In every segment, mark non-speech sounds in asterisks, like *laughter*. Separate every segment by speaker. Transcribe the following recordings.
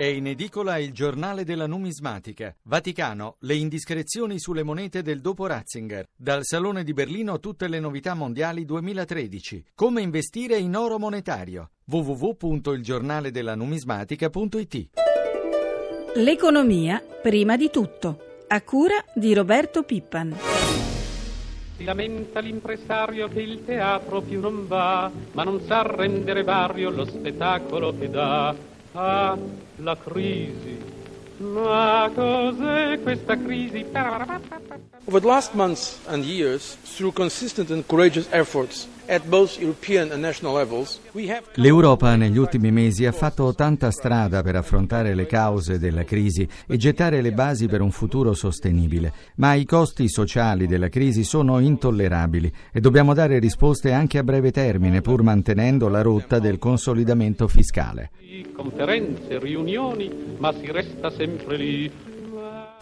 Speaker 1: È in edicola il giornale della numismatica. Vaticano, le indiscrezioni sulle monete del dopo Ratzinger. Dal Salone di Berlino tutte le novità mondiali 2013. Come investire in oro monetario. www.ilgiornaledellanumismatica.it
Speaker 2: L'economia prima di tutto. A cura di Roberto Pippan.
Speaker 3: Si lamenta l'impresario che il teatro più non va, ma non sa rendere vario lo spettacolo che dà. Ah, la crisi.
Speaker 4: Over the last months and years, through consistent and courageous efforts at both European and national levels, we have
Speaker 1: L'Europa negli ultimi mesi ha fatto tanta strada per affrontare le cause della crisi e gettare le basi per un futuro sostenibile, ma i costi sociali della crisi sono intollerabili e dobbiamo dare risposte anche a breve termine pur mantenendo la rotta del consolidamento fiscale.
Speaker 3: Conferenze, riunioni, ma si resta sempre lì.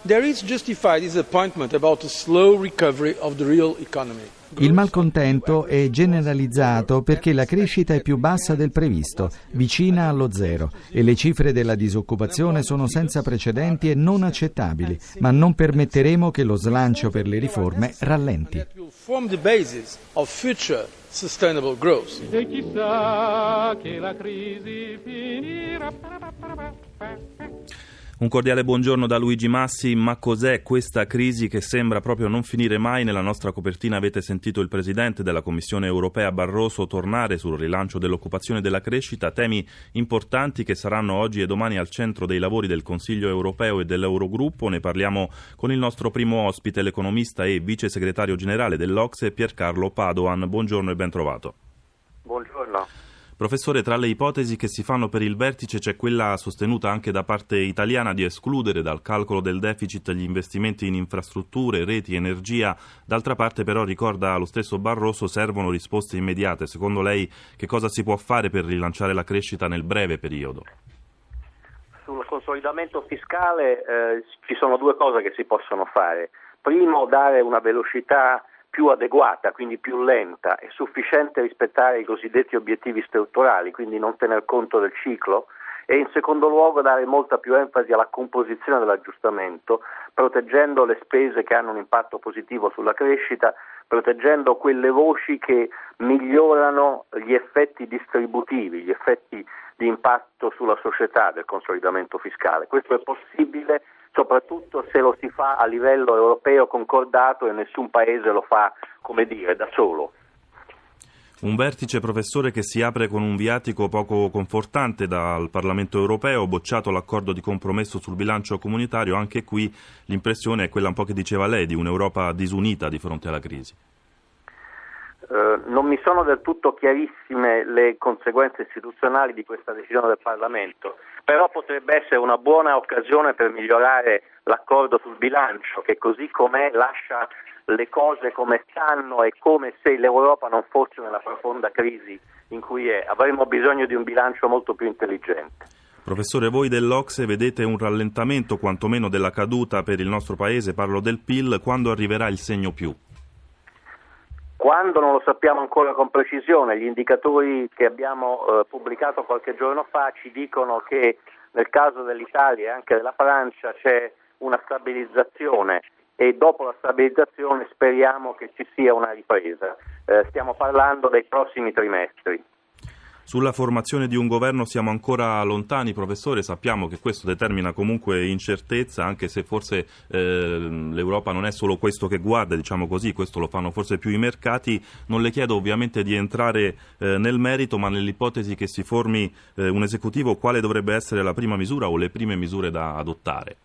Speaker 4: there is justified disappointment about the slow recovery of the real economy.
Speaker 1: Il malcontento è generalizzato perché la crescita è più bassa del previsto, vicina allo zero, e le cifre della disoccupazione sono senza precedenti e non accettabili, ma non permetteremo che lo slancio per le riforme rallenti.
Speaker 3: E chissà che la crisi finirà.
Speaker 5: Un cordiale buongiorno da Luigi Massi, ma cos'è questa crisi che sembra proprio non finire mai? Nella nostra copertina avete sentito il Presidente della Commissione europea Barroso tornare sul rilancio dell'occupazione e della crescita, temi importanti che saranno oggi e domani al centro dei lavori del Consiglio europeo e dell'Eurogruppo. Ne parliamo con il nostro primo ospite, l'economista e vice segretario generale dell'Ocse, Piercarlo Padoan. Buongiorno e ben trovato. Professore, tra le ipotesi che si fanno per il vertice c'è quella sostenuta anche da parte italiana di escludere dal calcolo del deficit gli investimenti in infrastrutture, reti, energia. D'altra parte però ricorda lo stesso Barroso servono risposte immediate. Secondo lei che cosa si può fare per rilanciare la crescita nel breve periodo?
Speaker 6: Sul consolidamento fiscale eh, ci sono due cose che si possono fare. Primo, dare una velocità più adeguata, quindi più lenta e sufficiente rispettare i cosiddetti obiettivi strutturali, quindi non tener conto del ciclo e in secondo luogo dare molta più enfasi alla composizione dell'aggiustamento, proteggendo le spese che hanno un impatto positivo sulla crescita, proteggendo quelle voci che migliorano gli effetti distributivi, gli effetti di impatto sulla società del consolidamento fiscale. Questo è possibile soprattutto se lo si fa a livello europeo concordato e nessun paese lo fa, come dire, da solo.
Speaker 5: Un vertice, professore, che si apre con un viatico poco confortante dal Parlamento europeo, bocciato l'accordo di compromesso sul bilancio comunitario, anche qui l'impressione è quella un po' che diceva lei, di un'Europa disunita di fronte alla crisi.
Speaker 6: Eh, non mi sono del tutto chiarissime le conseguenze istituzionali di questa decisione del Parlamento, però potrebbe essere una buona occasione per migliorare l'accordo sul bilancio che così com'è lascia le cose come stanno e come se l'Europa non fosse nella profonda crisi in cui è. Avremmo bisogno di un bilancio molto più intelligente.
Speaker 5: Professore, voi dell'Ocse vedete un rallentamento quantomeno della caduta per il nostro Paese, parlo del PIL, quando arriverà il segno più?
Speaker 6: Quando non lo sappiamo ancora con precisione, gli indicatori che abbiamo eh, pubblicato qualche giorno fa ci dicono che nel caso dell'Italia e anche della Francia c'è una stabilizzazione e dopo la stabilizzazione speriamo che ci sia una ripresa. Eh, stiamo parlando dei prossimi trimestri.
Speaker 5: Sulla formazione di un governo siamo ancora lontani, professore, sappiamo che questo determina comunque incertezza, anche se forse eh, l'Europa non è solo questo che guarda, diciamo così, questo lo fanno forse più i mercati. Non le chiedo ovviamente di entrare eh, nel merito, ma nell'ipotesi che si formi eh, un esecutivo, quale dovrebbe essere la prima misura o le prime misure da adottare?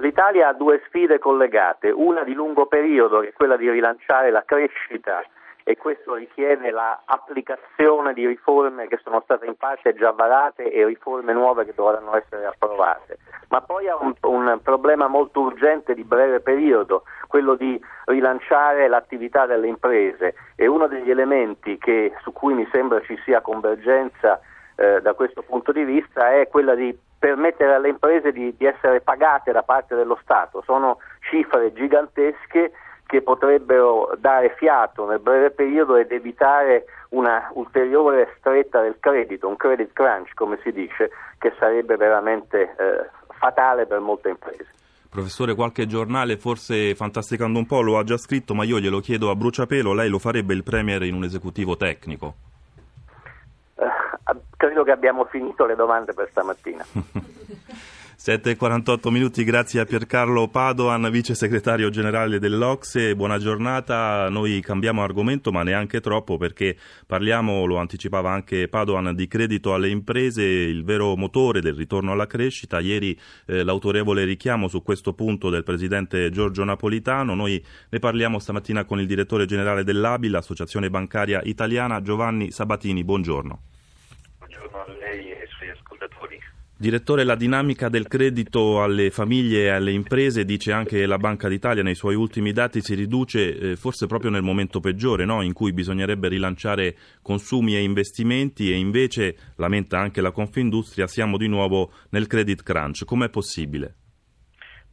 Speaker 6: L'Italia ha due sfide collegate, una di lungo periodo che è quella di rilanciare la crescita e questo richiede l'applicazione di riforme che sono state in parte già varate e riforme nuove che dovranno essere approvate. Ma poi ha un, un problema molto urgente di breve periodo, quello di rilanciare l'attività delle imprese e uno degli elementi che, su cui mi sembra ci sia convergenza eh, da questo punto di vista è quella di permettere alle imprese di, di essere pagate da parte dello Stato. Sono cifre gigantesche che potrebbero dare fiato nel breve periodo ed evitare una ulteriore stretta del credito, un credit crunch come si dice, che sarebbe veramente eh, fatale per molte imprese.
Speaker 5: Professore, qualche giornale, forse fantasticando un po', lo ha già scritto, ma io glielo chiedo a bruciapelo, lei lo farebbe il Premier in un esecutivo tecnico?
Speaker 6: Uh, credo che abbiamo finito le domande per stamattina. *laughs*
Speaker 5: 7.48 minuti, grazie a Piercarlo Padoan, vice segretario generale dell'Ocse. Buona giornata. Noi cambiamo argomento, ma neanche troppo, perché parliamo, lo anticipava anche Padoan, di credito alle imprese, il vero motore del ritorno alla crescita. Ieri eh, l'autorevole richiamo su questo punto del presidente Giorgio Napolitano. Noi ne parliamo stamattina con il direttore generale dell'ABI, l'Associazione Bancaria Italiana, Giovanni Sabatini. Buongiorno.
Speaker 7: Buongiorno a lei e ai suoi ascoltatori.
Speaker 5: Direttore, la dinamica del credito alle famiglie e alle imprese, dice anche la Banca d'Italia nei suoi ultimi dati, si riduce eh, forse proprio nel momento peggiore, no? in cui bisognerebbe rilanciare consumi e investimenti e invece, lamenta anche la Confindustria, siamo di nuovo nel credit crunch. Com'è possibile?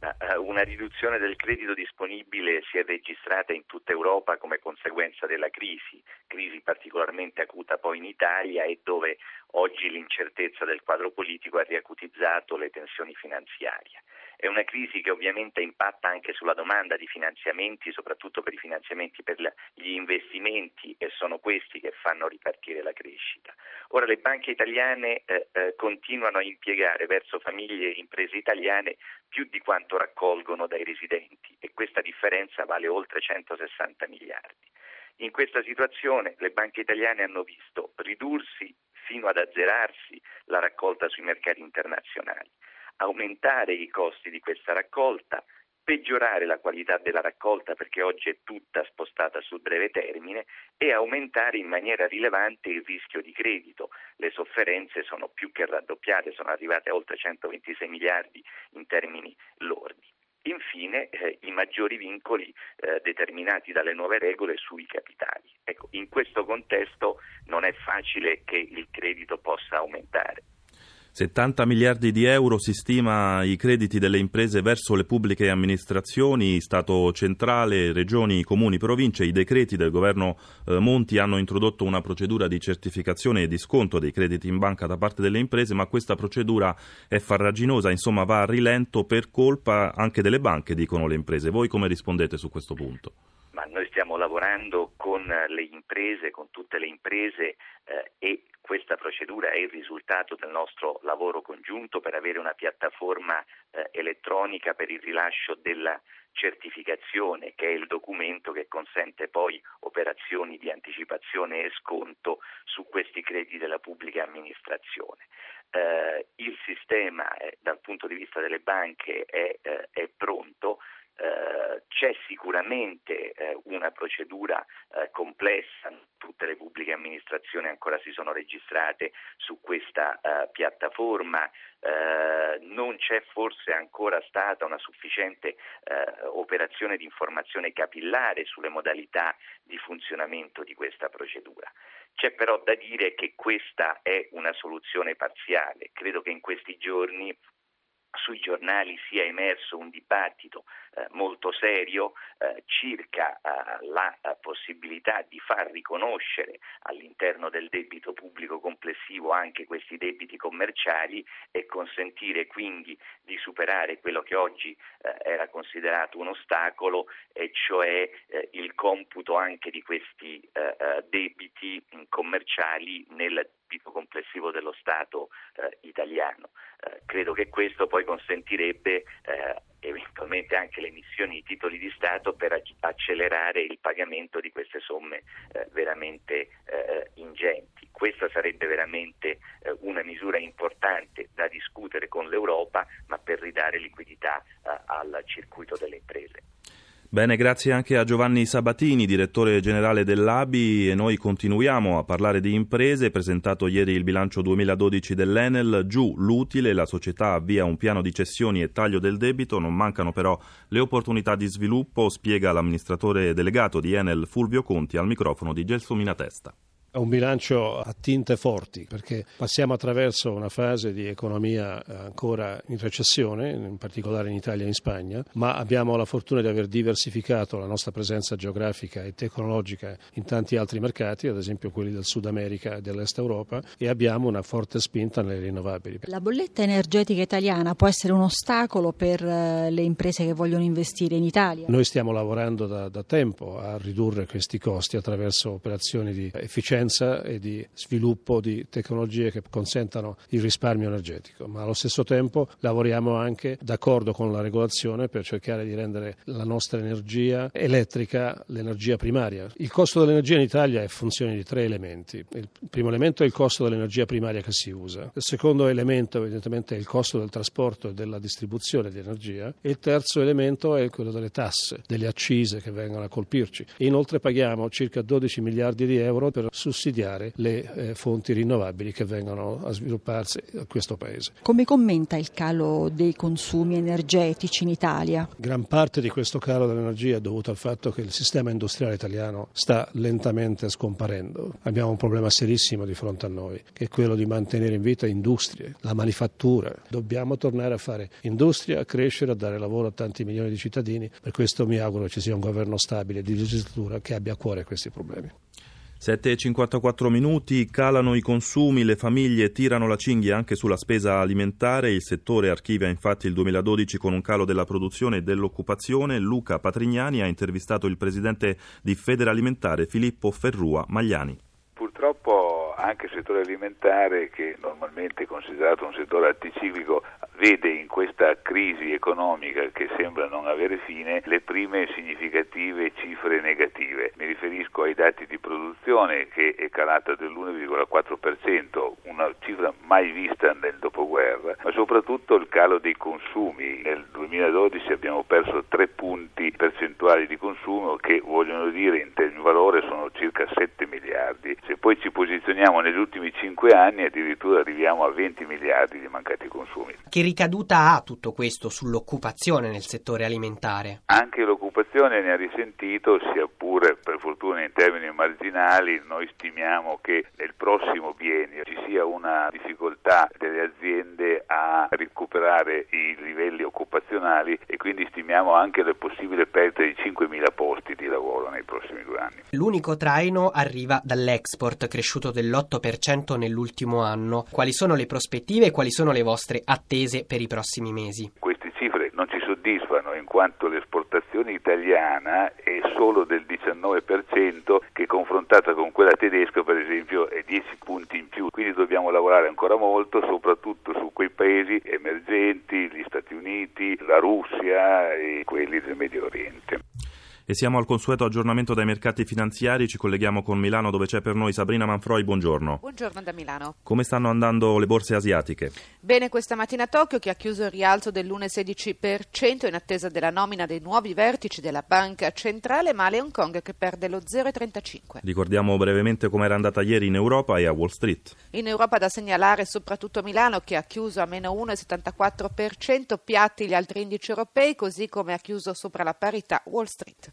Speaker 7: Eh, una riduzione del credito disponibile si è registrata in tutta Europa come conseguenza della crisi, crisi particolarmente acuta poi in Italia e dove oggi l'incertezza del quadro politico ha riacutizzato le tensioni finanziarie. È una crisi che ovviamente impatta anche sulla domanda di finanziamenti, soprattutto per i finanziamenti per gli investimenti e sono questi che fanno ripartire la crescita. Ora le banche italiane eh, eh, continuano a impiegare verso famiglie e imprese italiane più di quanto raccolgono dai residenti e questa differenza vale oltre 160 miliardi. In questa situazione le banche italiane hanno visto ridursi fino ad azzerarsi la raccolta sui mercati internazionali aumentare i costi di questa raccolta, peggiorare la qualità della raccolta perché oggi è tutta spostata sul breve termine e aumentare in maniera rilevante il rischio di credito. Le sofferenze sono più che raddoppiate, sono arrivate a oltre 126 miliardi in termini lordi. Infine eh, i maggiori vincoli eh, determinati dalle nuove regole sui capitali. Ecco, in questo contesto non è facile che il credito possa aumentare.
Speaker 5: 70 miliardi di euro si stima i crediti delle imprese verso le pubbliche amministrazioni, Stato centrale, regioni, comuni, province. I decreti del governo eh, Monti hanno introdotto una procedura di certificazione e di sconto dei crediti in banca da parte delle imprese, ma questa procedura è farraginosa, insomma va a rilento per colpa anche delle banche, dicono le imprese. Voi come rispondete su questo punto?
Speaker 7: Ma noi stiamo lavorando con le imprese, con tutte le imprese eh, e questa procedura è il risultato del nostro lavoro congiunto per avere una piattaforma eh, elettronica per il rilascio della certificazione, che è il documento che consente poi operazioni di anticipazione e sconto su questi crediti della pubblica amministrazione. Eh, il sistema eh, dal punto di vista delle banche è, eh, è pronto, eh, c'è sicuramente eh, una procedura eh, complessa, tutte le pubbliche amministrazioni ancora si sono registrate su questa eh, piattaforma, eh, non c'è forse ancora stata una sufficiente operazione di informazione capillare sulle modalità di funzionamento di questa procedura. C'è però da dire che questa è una soluzione parziale, credo che in questi giorni sui giornali sia emerso un dibattito eh, molto serio eh, circa eh, la eh, possibilità di far riconoscere all'interno del debito pubblico complessivo anche questi debiti commerciali e consentire quindi di superare quello che oggi eh, era considerato un ostacolo e cioè eh, il computo anche di questi debiti commerciali nel debito complessivo dello Stato italiano. credo che questo poi consentirebbe eventualmente anche le emissioni di titoli di Stato per accelerare il pagamento di queste somme eh, veramente eh, ingenti. Questa sarebbe veramente eh, una misura importante da discutere con l'Europa, ma per ridare liquidità eh, al circuito delle imprese.
Speaker 5: Bene, grazie anche a Giovanni Sabatini, direttore generale dell'ABI e noi continuiamo a parlare di imprese. Presentato ieri il bilancio 2012 dell'Enel, giù l'utile, la società avvia un piano di cessioni e taglio del debito, non mancano però le opportunità di sviluppo, spiega l'amministratore delegato di Enel Fulvio Conti al microfono di Gelsomina Testa.
Speaker 8: È un bilancio a tinte forti perché passiamo attraverso una fase di economia ancora in recessione, in particolare in Italia e in Spagna, ma abbiamo la fortuna di aver diversificato la nostra presenza geografica e tecnologica in tanti altri mercati, ad esempio quelli del Sud America e dell'Est Europa, e abbiamo una forte spinta nelle rinnovabili.
Speaker 2: La bolletta energetica italiana può essere un ostacolo per eh, le imprese che vogliono investire in Italia?
Speaker 8: Noi stiamo lavorando da, da tempo a ridurre questi costi attraverso operazioni di efficienza e di sviluppo di tecnologie che consentano il risparmio energetico, ma allo stesso tempo lavoriamo anche d'accordo con la regolazione per cercare di rendere la nostra energia elettrica l'energia primaria. Il costo dell'energia in Italia è funzione di tre elementi. Il primo elemento è il costo dell'energia primaria che si usa, il secondo elemento evidentemente è il costo del trasporto e della distribuzione di energia e il terzo elemento è quello delle tasse, delle accise che vengono a colpirci. Inoltre paghiamo circa 12 miliardi di euro per sussidiare le eh, fonti rinnovabili che vengono a svilupparsi a questo Paese.
Speaker 2: Come commenta il calo dei consumi energetici in Italia?
Speaker 8: Gran parte di questo calo dell'energia è dovuto al fatto che il sistema industriale italiano sta lentamente scomparendo. Abbiamo un problema serissimo di fronte a noi, che è quello di mantenere in vita industrie, la manifattura. Dobbiamo tornare a fare industria, a crescere, a dare lavoro a tanti milioni di cittadini. Per questo mi auguro ci sia un governo stabile di legislatura che abbia a cuore questi problemi.
Speaker 5: 7,54 minuti, calano i consumi, le famiglie tirano la cinghia anche sulla spesa alimentare, il settore archivia infatti il 2012 con un calo della produzione e dell'occupazione. Luca Patrignani ha intervistato il presidente di Federalimentare Filippo Ferrua Magliani.
Speaker 9: Purtroppo anche il settore alimentare, che normalmente è considerato un settore anticiclico, vede in questa crisi economica che sembra non avere fine le prime significative cifre negative. Mi riferisco ai dati di produzione che è calata dell'1,4%, una cifra mai vista nel dopoguerra, ma soprattutto il calo dei consumi. Nel 2012 abbiamo perso 3 punti percentuali di consumo che vogliono dire in termini di valore sono circa 7 miliardi. Se poi ci posizioniamo negli ultimi 5 anni addirittura arriviamo a 20 miliardi di mancati consumi.
Speaker 10: Che ricaduta ha tutto questo sull'occupazione nel settore alimentare?
Speaker 9: Anche l'occupazione ne ha risentito, sia pure per fortuna in termini marginali. Noi stimiamo che nel prossimo biennio ci sia una difficoltà delle aziende a recuperare i livelli occupazionali e quindi stimiamo anche la possibile perdita di 5.000 posti di lavoro nei prossimi due anni.
Speaker 10: L'unico traino arriva dall'export, cresciuto dell'8% nell'ultimo anno. Quali sono le prospettive e quali sono le vostre attese? attese per i prossimi mesi.
Speaker 9: Queste cifre non ci soddisfano in quanto l'esportazione italiana è solo del 19% che confrontata con quella tedesca per esempio è 10 punti in più, quindi dobbiamo lavorare ancora molto soprattutto su quei paesi emergenti, gli Stati Uniti, la Russia e quelli del Medio Oriente.
Speaker 5: E siamo al consueto aggiornamento dai mercati finanziari, ci colleghiamo con Milano dove c'è per noi Sabrina Manfroi, buongiorno.
Speaker 11: Buongiorno da Milano.
Speaker 5: Come stanno andando le borse asiatiche?
Speaker 11: Bene questa mattina Tokyo che ha chiuso il rialzo dell'1,16% in attesa della nomina dei nuovi vertici della banca centrale, ma Hong Kong che perde lo 0,35%.
Speaker 5: Ricordiamo brevemente com'era andata ieri in Europa e a Wall Street.
Speaker 11: In Europa da segnalare soprattutto Milano che ha chiuso a meno 1,74%, piatti gli altri indici europei, così come ha chiuso sopra la parità Wall Street.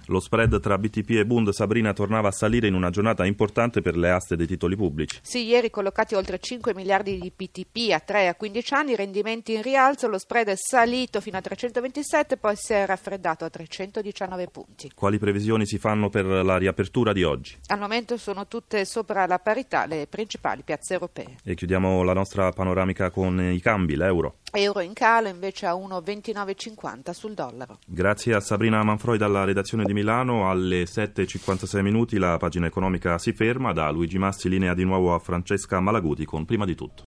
Speaker 5: Lo spread tra BTP e Bund Sabrina tornava a salire in una giornata importante per le aste dei titoli pubblici.
Speaker 11: Sì, ieri collocati oltre 5 miliardi di BTP a 3 e a 15 anni, rendimenti in rialzo, lo spread è salito fino a 327, poi si è raffreddato a 319 punti.
Speaker 5: Quali previsioni si fanno per la riapertura di oggi?
Speaker 11: Al momento sono tutte sopra la parità le principali piazze europee.
Speaker 5: E chiudiamo la nostra panoramica con i cambi, l'euro.
Speaker 11: Euro in calo invece a 1,2950 sul dollaro.
Speaker 5: Grazie a Sabrina Manfroi dalla redazione di Milano. Alle 7.56 minuti la pagina economica si ferma. Da Luigi Massi linea di nuovo a Francesca Malaguti con Prima di tutto.